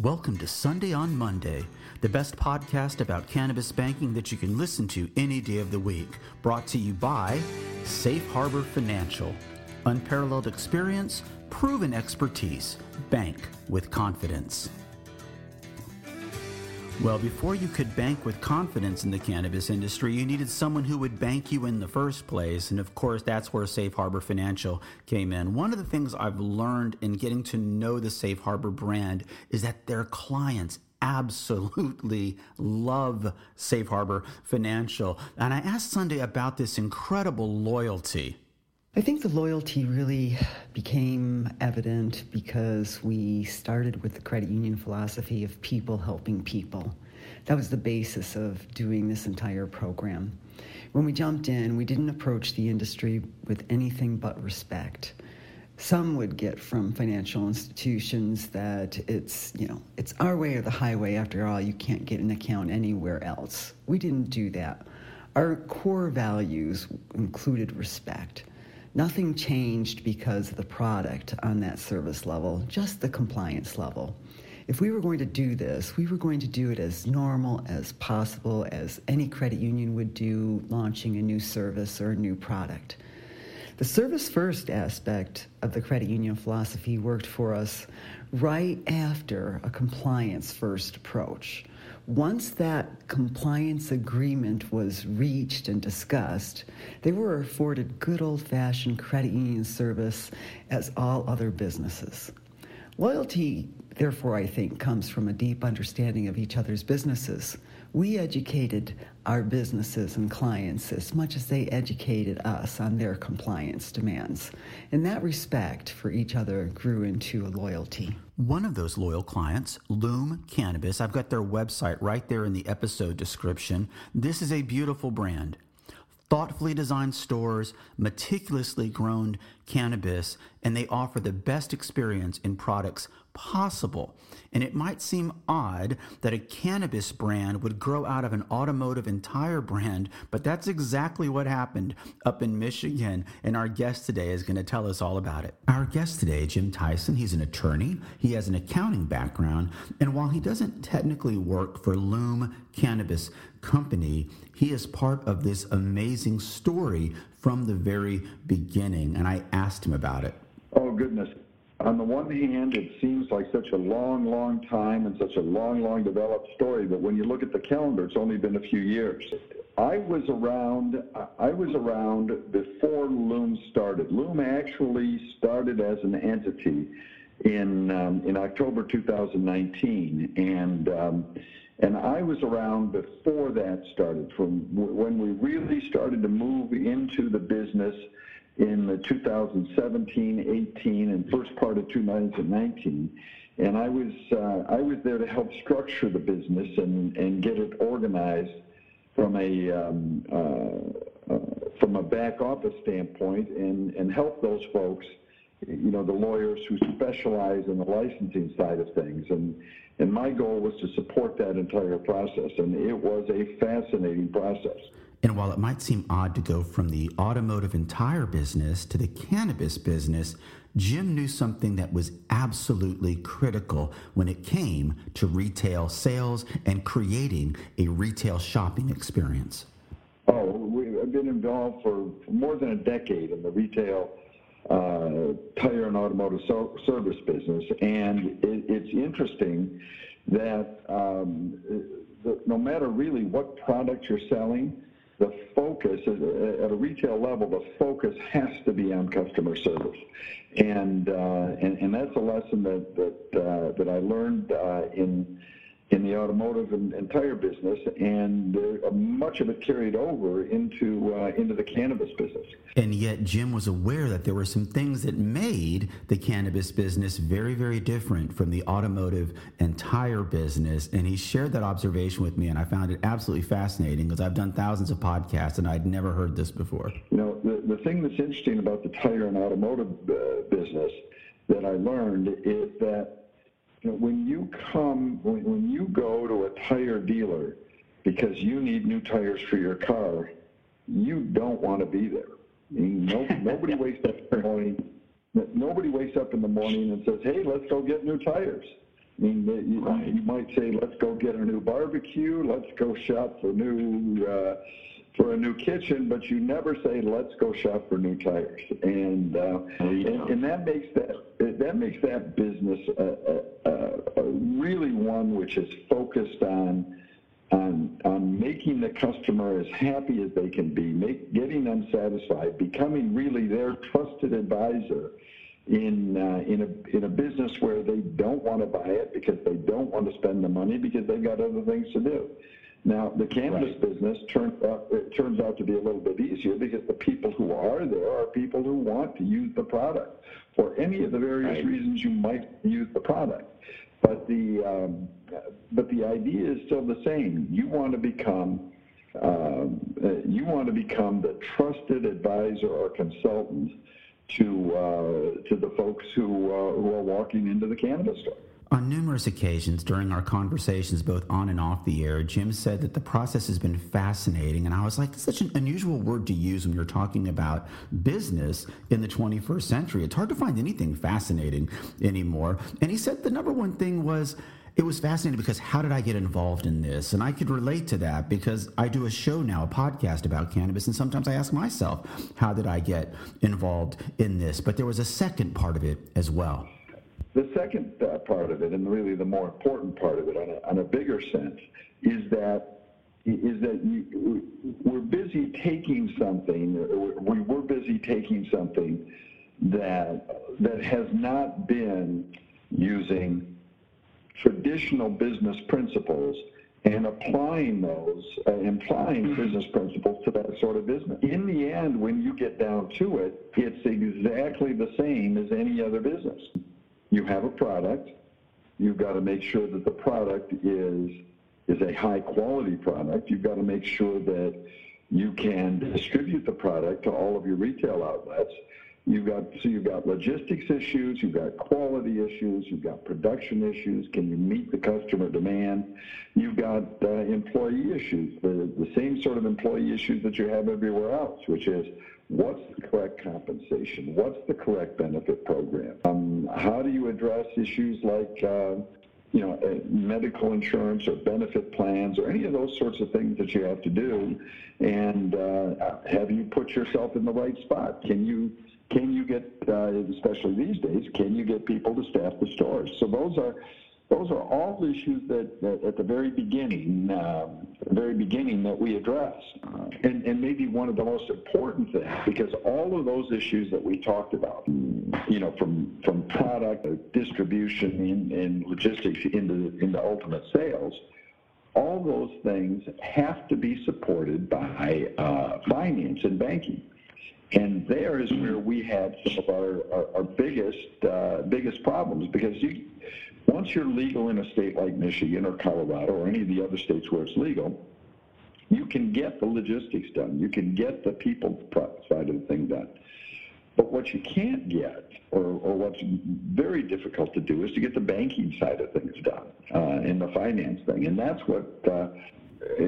Welcome to Sundie on Monday, the best podcast about cannabis banking that you can listen to any day of the week. Brought to you by Safe Harbor Financial. Unparalleled experience, proven expertise. Bank with confidence. Well, before you could bank with confidence in the cannabis industry, you needed someone who would bank you in the first place. And of course, that's where Safe Harbor Financial came in. One of the things I've learned in getting to know the Safe Harbor brand is that their clients absolutely love Safe Harbor Financial. And I asked Sundie about this incredible loyalty. I think the loyalty really became evident because we started with the credit union philosophy of people helping people. That was the basis of doing this entire program. When we jumped in, we didn't approach the industry with anything but respect. Some would get from financial institutions that it's, you know, it's our way or the highway. After all, you can't get an account anywhere else. We didn't do that. Our core values included respect Nothing changed because of the product on that service level, just the compliance level. If we were going to do this, we were going to do it as normal as possible, as any credit union would do launching a new service or a new product. The service first aspect of the credit union philosophy worked for us right after a compliance first approach. Once that compliance agreement was reached and discussed, they were afforded good old fashioned credit union service as all other businesses. Loyalty, therefore, I think, comes from a deep understanding of each other's businesses. We educated our businesses and clients as much as they educated us on their compliance demands. And that respect for each other grew into a loyalty. One of those loyal clients, Lume Cannabis, I've got their website right there in the episode description. This is a beautiful brand thoughtfully designed stores, meticulously grown cannabis, and they offer the best experience in products possible. And it might seem odd that a cannabis brand would grow out of an automotive and tire brand, but that's exactly what happened up in Michigan. And our guest today is going to tell us all about it. Our guest today, Jim Tyson, he's an attorney, he has an accounting background, and while he doesn't technically work for Lume Cannabis Company, he is part of this amazing story from the very beginning. And I asked him about it. Oh, goodness on the one hand, it seems like such a long, long time and such a long, long developed story, but when you look at the calendar, it's only been a few years. I was around. I was around before Lume started. Lume actually started as an entity in um, in October 2019, and um, and I was around before that started. From when we really started to move into the business in the 2017, 18, and first part of 2019. And I was uh, I was there to help structure the business and, and get it organized from a um, uh, uh, from a back office standpoint and, and help those folks, you know, the lawyers who specialize in the licensing side of things. And and my goal was to support that entire process, and it was a fascinating process. And while it might seem odd to go from the automotive entire business to the cannabis business, Jim knew something that was absolutely critical when it came to retail sales and creating a retail shopping experience. Oh, we've been involved for more than a decade in the retail tire and automotive so- service business, and it, it's interesting that um, the, no matter really what product you're selling, the focus at a retail level, the focus has to be on customer service, and uh, and, and that's a lesson that that uh, that I learned uh, in in the automotive and, and tire business, and uh, much of it carried over into uh, into the cannabis business. And yet, Jim was aware that there were some things that made the cannabis business very, very different from the automotive and tire business. And he shared that observation with me, and I found it absolutely fascinating because I've done thousands of podcasts and I'd never heard this before. You know, the, the thing that's interesting about the tire and automotive uh, business that I learned is that you know, when you come, when, when you go to a tire dealer because you need new tires for your car, you don't want to be there. I mean, no, nobody wakes up in the morning. Nobody wakes up in the morning and says, "Hey, let's go get new tires." I mean, you, right. you might say, let's go get a new barbecue, let's go shop for new uh, for a new kitchen, but you never say, let's go shop for new tires. And uh, and, and, that makes that that makes that business a, a, a really one which is focused on. On, on making the customer as happy as they can be, make, getting them satisfied, becoming really their trusted advisor, in uh, in a in a business where they don't want to buy it because they don't want to spend the money because they've got other things to do. Now, the cannabis right. business turns out it turns out to be a little bit easier because the people who are there are people who want to use the product for any of the various right. reasons you might use the product. But the um, but the idea is still the same. You want to become um, uh, you want to become the trusted advisor or consultant to uh, to the folks who uh, who are walking into the cannabis store. On numerous occasions during our conversations, both on and off the air, Jim said that the process has been fascinating. And I was like, such an unusual word to use when you're talking about business in the 21st century. It's hard to find anything fascinating anymore. And he said the number one thing was it was fascinating because how did I get involved in this? And I could relate to that because I do a show now, a podcast about cannabis, and sometimes I ask myself, how did I get involved in this? But there was a second part of it as well. The second uh, part of it, and really the more important part of it, on a, on a bigger sense, is that is that you, we're busy taking something. We were busy taking something that that has not been using traditional business principles and applying those, uh, applying business principles to that sort of business. In the end, when you get down to it, it's exactly the same as any other business. You have a product, you've got to make sure that the product is is a high quality product. You've got to make sure that you can distribute the product to all of your retail outlets You've got so you've got logistics issues, you've got quality issues, you've got production issues. Can you meet the customer demand? You've got uh, employee issues, the, the same sort of employee issues that you have everywhere else, which is what's the correct compensation? What's the correct benefit program? Um, how do you address issues like uh, you know, uh, medical insurance or benefit plans or any of those sorts of things that you have to do, and uh, have you put yourself in the right spot? Can you can you get, uh, especially these days, can you get people to staff the stores? So those are those are all issues that, that at the very beginning, um, very beginning that we address, uh, and, and maybe one of the most important things, because all of those issues that we talked about, you know, from from product distribution and, and logistics into into ultimate sales, all those things have to be supported by uh, finance and banking. And there is where we had some of our, our, our biggest uh, biggest problems because you, once you're legal in a state like Michigan or Colorado or any of the other states where it's legal, you can get the logistics done. You can get the people side of the thing done. But what you can't get, or, or what's very difficult to do, is to get the banking side of things done uh, and the finance thing. And that's what uh,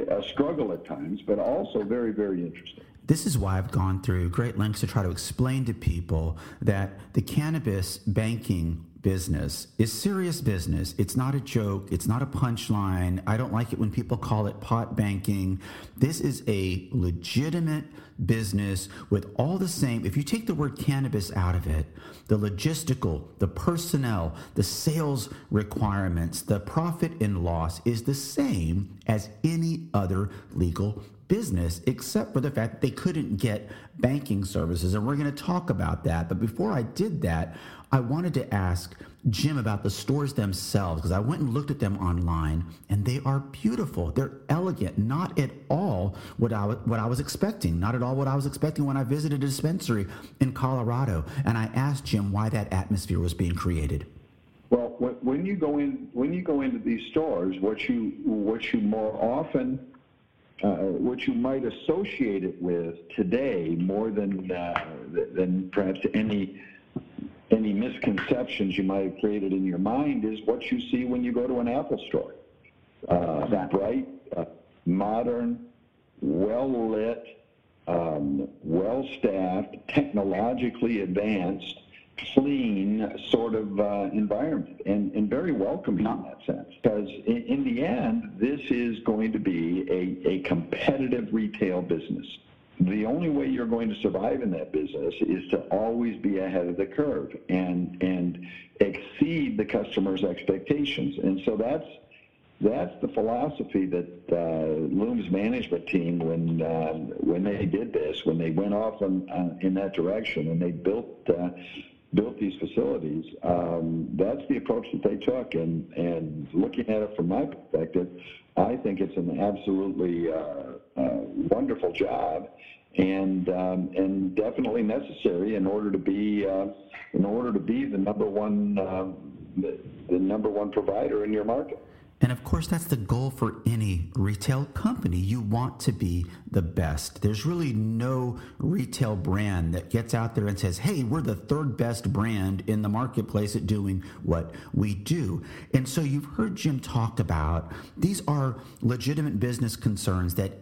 a struggle at times, but also very, very interesting. This is why I've gone through great lengths to try to explain to people that the cannabis banking business is serious business. It's not a joke. It's not a punchline. I don't like it when people call it pot banking. This is a legitimate business with all the same. If you take the word cannabis out of it, the logistical, the personnel, the sales requirements, the profit and loss is the same as any other legal business, except for the fact that they couldn't get banking services. And we're going to talk about that. But before I did that, I wanted to ask Jim about the stores themselves because I went and looked at them online and they are beautiful. They're elegant, not at all what I, what I was expecting, not at all what I was expecting when I visited a dispensary in Colorado. And I asked Jim why that atmosphere was being created. Well, when you go in when you go into these stores, what you what you more often uh, what you might associate it with today more than uh, than perhaps any any misconceptions you might have created in your mind is what you see when you go to an Apple store. Uh, bright, uh, modern, well lit, um, well staffed, technologically advanced, clean sort of uh, environment and, and very welcoming in that sense. Because in, in, the end, this is going to be a, a competitive retail business. The only way you're going to survive in that business is to always be ahead of the curve and and exceed the customer's expectations. And so that's that's the philosophy that uh, Lume's management team, when uh, when they did this, when they went off on, uh, in that direction and they built uh, built these facilities, um, that's the approach that they took. And, and looking at it from my perspective, I think it's an absolutely uh, uh, wonderful job and um, and definitely necessary in order to be uh, in order to be the number one uh, the, the number one provider in your market. And of course, that's the goal for any retail company. You want to be the best. There's really no retail brand that gets out there and says, hey, we're the third best brand in the marketplace at doing what we do. And so you've heard Jim talk about these are legitimate business concerns that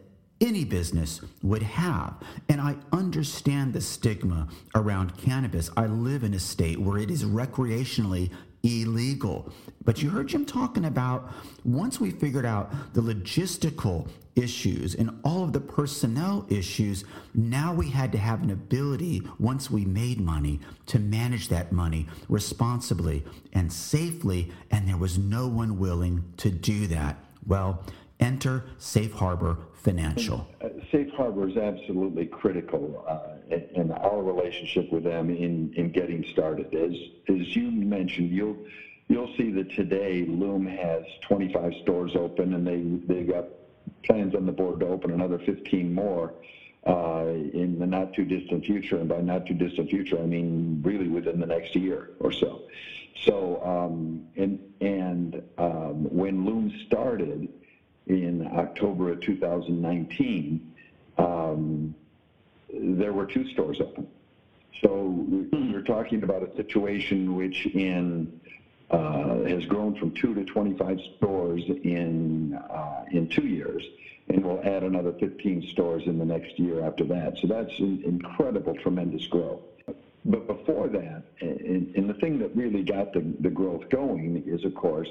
any business would have. And I understand the stigma around cannabis. I live in a state where it is recreationally illegal. But you heard Jim talking about once we figured out the logistical issues and all of the personnel issues, now we had to have an ability, once we made money, to manage that money responsibly and safely. And there was no one willing to do that. Well, enter Safe Harbor Financial. Uh, Safe Harbor is absolutely critical uh, in our relationship with them in, in getting started. As as you mentioned, you'll you'll see that today Lume has 25 stores open, and they they've got plans on the board to open another 15 more uh, in the not too distant future. And by not too distant future, I mean really within the next year or so. So um, and and um, when Lume started in October of 2019, um, there were two stores open. So we're talking about a situation which in uh, has grown from two to 25 stores in uh, in two years, and we'll add another 15 stores in the next year after that. So that's incredible, tremendous growth. But before that, and, and the thing that really got the, the growth going is, of course,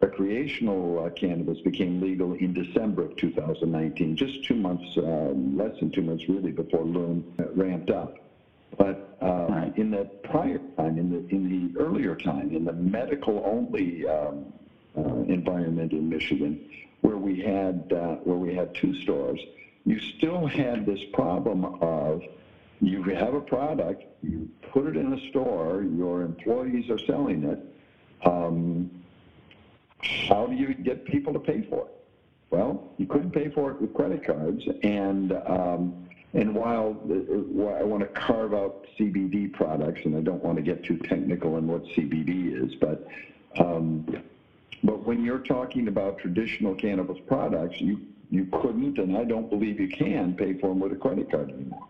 recreational uh, cannabis became legal in December of 2019, just two months, uh, less than two months really, before Lume ramped up. But uh, right. in the prior time, in the in the earlier time, in the medical only um, uh, environment in Michigan, where we had uh, where we had two stores, you still had this problem of you have a product, you put it in a store, your employees are selling it. Um, how do you get people to pay for it? Well, you couldn't pay for it with credit cards, and um, and while, I want to carve out CBD products, and I don't want to get too technical on what CBD is, but um, but when you're talking about traditional cannabis products, you you couldn't, and I don't believe you can pay for them with a credit card anymore.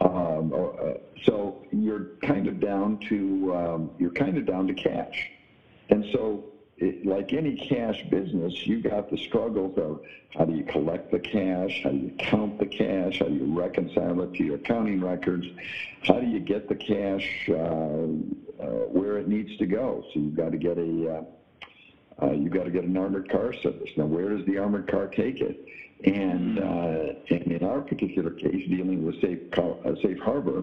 Um, uh, so you're kind of down to um, you're kind of down to cash, and so it, like any cash business, you've got the struggles of how do you collect the cash, how do you count the cash, how do you reconcile it to your accounting records, how do you get the cash uh, uh, where it needs to go. So you've got to get a uh, uh, you've got to get an armored car service. Now, where does the armored car take it? And, uh, and in our particular case, dealing with Safe, uh, Safe Harbor,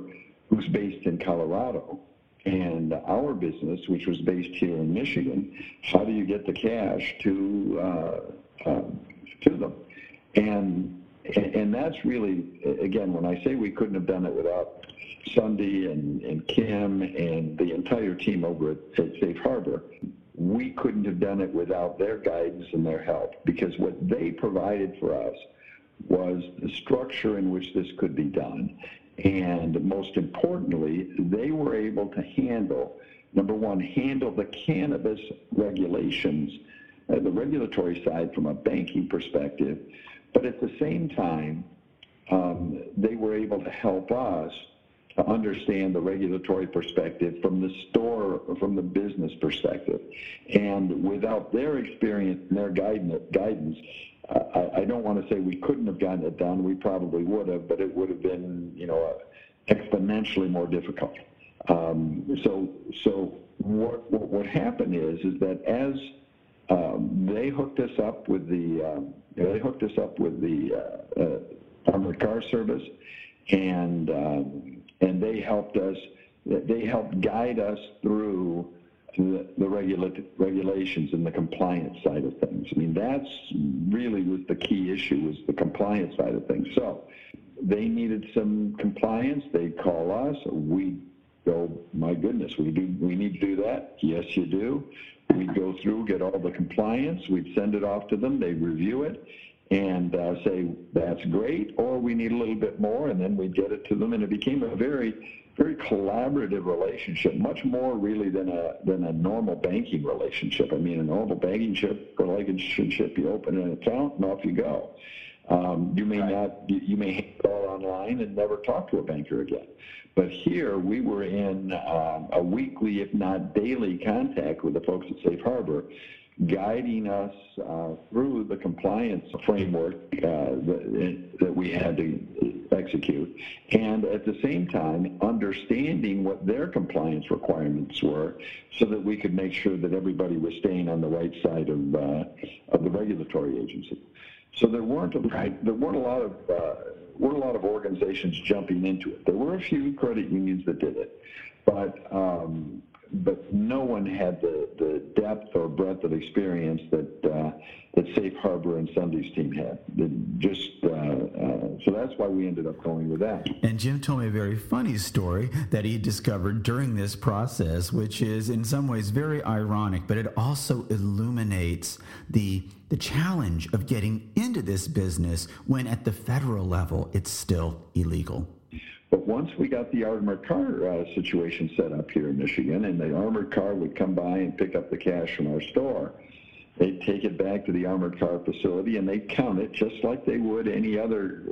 who's based in Colorado, and our business, which was based here in Michigan, how do you get the cash to uh, uh, to them? And and that's really again when I say we couldn't have done it without Sundie and, and Kim and the entire team over at, at Safe Harbor, we couldn't have done it without their guidance and their help because what they provided for us was the structure in which this could be done and most importantly, they were able to handle, number one, handle the cannabis regulations, uh, the regulatory side from a banking perspective, but at the same time, um, they were able to help us to understand the regulatory perspective from the store, from the business perspective. And without their experience and their guidance, I, I don't want to say we couldn't have gotten it done. We probably would have, but it would have been, you know, exponentially more difficult. Um, so, so what, what, what happened is, is that as um, they hooked us up with the, um, they hooked us up with the uh, uh, armored car service, and um, and they helped us, they helped guide us through the, the regula- regulations and the compliance side of things. I mean, that's really was the key issue was the compliance side of things. So they needed some compliance. They call us. We go, my goodness, we do. We need to do that. Yes, you do. We'd go through, get all the compliance. We'd send it off to them. They review it and uh, say that's great, or we need a little bit more, and then we'd get it to them. And it became a very very collaborative relationship, much more really than a than a normal banking relationship. I mean, a normal banking relationship, you open an account and off you go. Um, you may right. not, you may go online and never talk to a banker again. But here we were in um, a weekly, if not daily, contact with the folks at Safe Harbor, guiding us uh, through the compliance framework uh, that, that we had to execute, and at the same time understanding what their compliance requirements were, so that we could make sure that everybody was staying on the right side of uh, of the regulatory agency. So there weren't a, there weren't a lot of uh, weren't a lot of organizations jumping into it. There were a few credit unions that did it, but um, but no one had the, the depth or breadth of experience that uh, that Safe Harbor and Sundie's team had. just uh, uh, so that's why we ended up going with that. And Jim told me a very funny story that he discovered during this process, which is in some ways very ironic, but it also illuminates the the challenge of getting into this business when at the federal level it's still illegal. But once we got the armored car uh, situation set up here in Michigan, and the armored car would come by and pick up the cash from our store, they'd take it back to the armored car facility and they'd count it just like they would any other,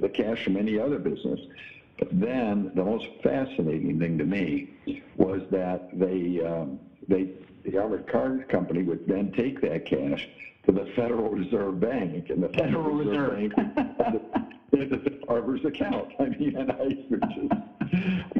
the cash from any other business. But then the most fascinating thing to me was that they, um, they, the armored car company would then take that cash to the Federal Reserve Bank, and the Federal, Federal Reserve, Reserve Bank the Harbor's account. I mean, and I would just,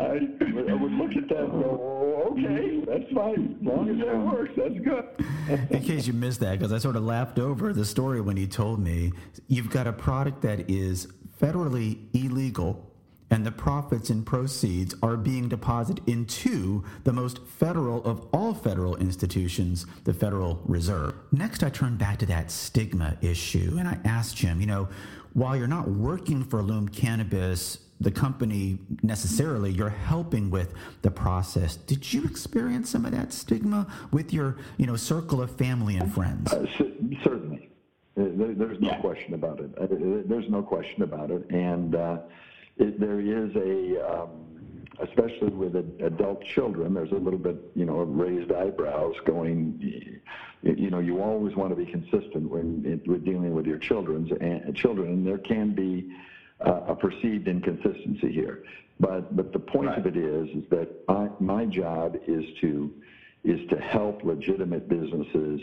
I, I would look at that and go, okay, that's fine. As long as that works, that's good. In case you missed that, because I sort of laughed over the story when he told me, you've got a product that is federally illegal and the profits and proceeds are being deposited into the most federal of all federal institutions, the Federal Reserve. Next, I turn back to that stigma issue and I asked Jim, you know, while you're not working for Lume Cannabis, the company necessarily, you're helping with the process. Did you experience some of that stigma with your, you know, circle of family and friends? Uh, certainly. Uh, there's no yeah. question about it. Uh, there's no question about it. And uh, it, there is a, um, especially with adult children, there's a little bit, you know, raised eyebrows going, you know, you always want to be consistent when with dealing with your children's and children, and there can be uh, a perceived inconsistency here. But but the point right. of it is is that I, my job is to is to help legitimate businesses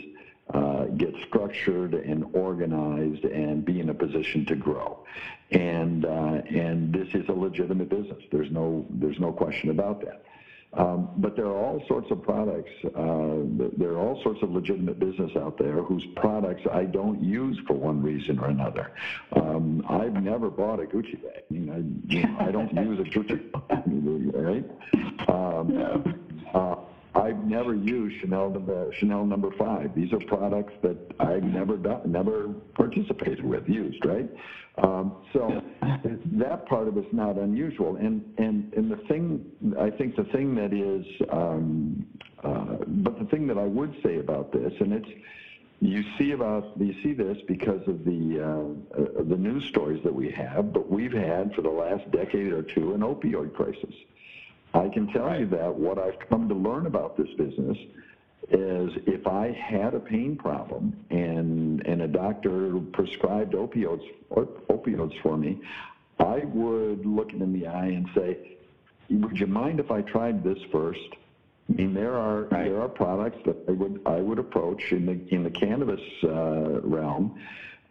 uh, get structured and organized and be in a position to grow. And uh, and this is a legitimate business. There's no there's no question about that. Um, but there are all sorts of products. Uh, there are all sorts of legitimate business out there whose products I don't use for one reason or another. Um, I've never bought a Gucci bag. I, mean, I, you know, I don't use a Gucci bag, right? Um, uh, I've never used Chanel number, Chanel number five. These are products that I've never done, never participated with, used, right? Um, so that part of it's not unusual. And, and, and the thing, I think the thing that is, um, uh, but the thing that I would say about this, and it's, you see about you see this because of the uh, uh, the news stories that we have, but we've had for the last decade or two an opioid crisis. I can tell right. you that what I've come to learn about this business is if I had a pain problem and and a doctor prescribed opioids opioids for me, I would look him in the eye and say, "Would you mind if I tried this first? I mean, there are right. there are products that I would I would approach in the in the cannabis uh, realm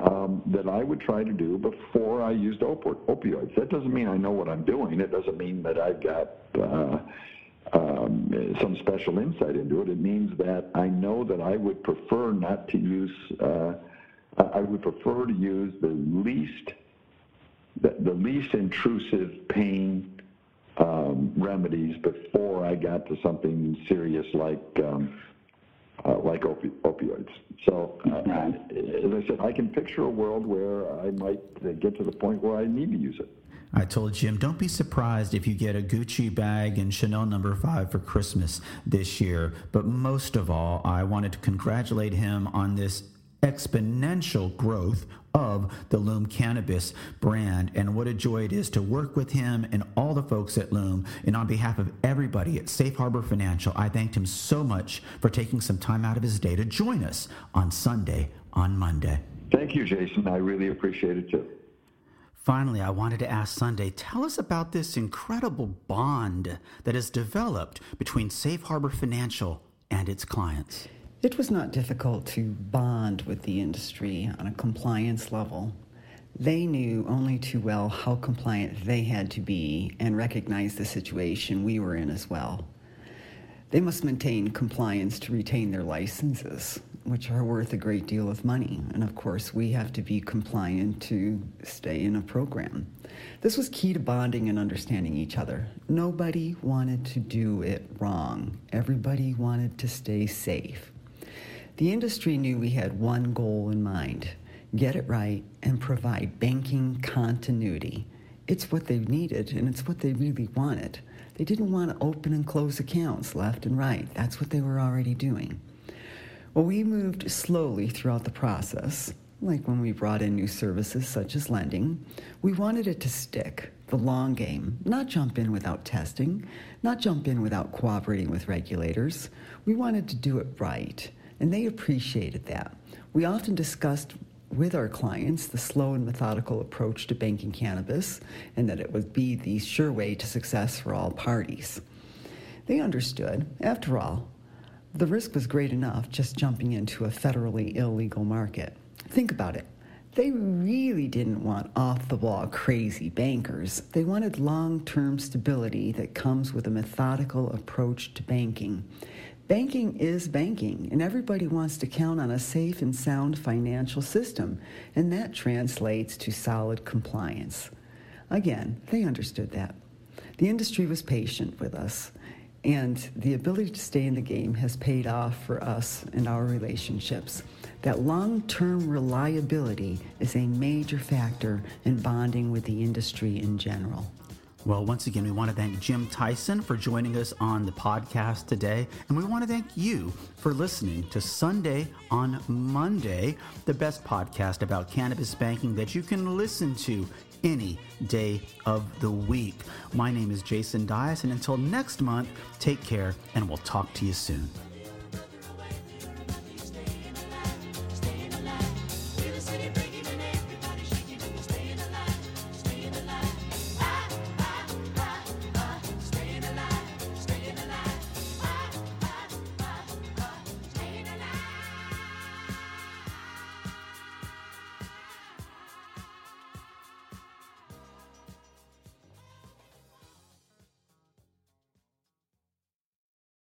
um, that I would try to do before I used op- opioids. That doesn't mean I know what I'm doing. It doesn't mean that I've got uh, um, some special insight into it. It means that I know that I would prefer not to use. Uh, I would prefer to use the least the, the least intrusive pain um, remedies before I got to something serious like um, uh, like opi- opioids. So, uh, as I said, I can picture a world where I might get to the point where I need to use it. I told Jim, don't be surprised if you get a Gucci bag and Chanel number five for Christmas this year. But most of all, I wanted to congratulate him on this exponential growth of the Lume Cannabis brand. And what a joy it is to work with him and all the folks at Lume. And on behalf of everybody at Safe Harbor Financial, I thanked him so much for taking some time out of his day to join us on Sundie on Monday. Thank you, Jason. I really appreciate it too. Finally, I wanted to ask Sundie, tell us about this incredible bond that has developed between Safe Harbor Financial and its clients. It was not difficult to bond with the industry on a compliance level. They knew only too well how compliant they had to be and recognized the situation we were in as well. They must maintain compliance to retain their licenses which are worth a great deal of money. And of course, we have to be compliant to stay in a program. This was key to bonding and understanding each other. Nobody wanted to do it wrong, everybody wanted to stay safe. The industry knew we had one goal in mind get it right and provide banking continuity. It's what they needed and it's what they really wanted. They didn't want to open and close accounts left and right. That's what they were already doing. Well, we moved slowly throughout the process, like when we brought in new services such as lending. We wanted it to stick, the long game, not jump in without testing, not jump in without cooperating with regulators. We wanted to do it right, and they appreciated that. We often discussed with our clients the slow and methodical approach to banking cannabis and that it would be the sure way to success for all parties. They understood. After all, the risk was great enough just jumping into a federally illegal market. Think about it. They really didn't want off the wall crazy bankers. They wanted long term stability that comes with a methodical approach to banking. Banking is banking, and everybody wants to count on a safe and sound financial system, and that translates to solid compliance. Again, they understood that. The industry was patient with us. And the ability to stay in the game has paid off for us and our relationships. That long term reliability is a major factor in bonding with the industry in general. Well, once again, we want to thank Jim Tyson for joining us on the podcast today. And we want to thank you for listening to Sundie on Monday, the best podcast about cannabis banking that you can listen to any day of the week. My name is Jason Dias, and until next month, take care, and we'll talk to you soon.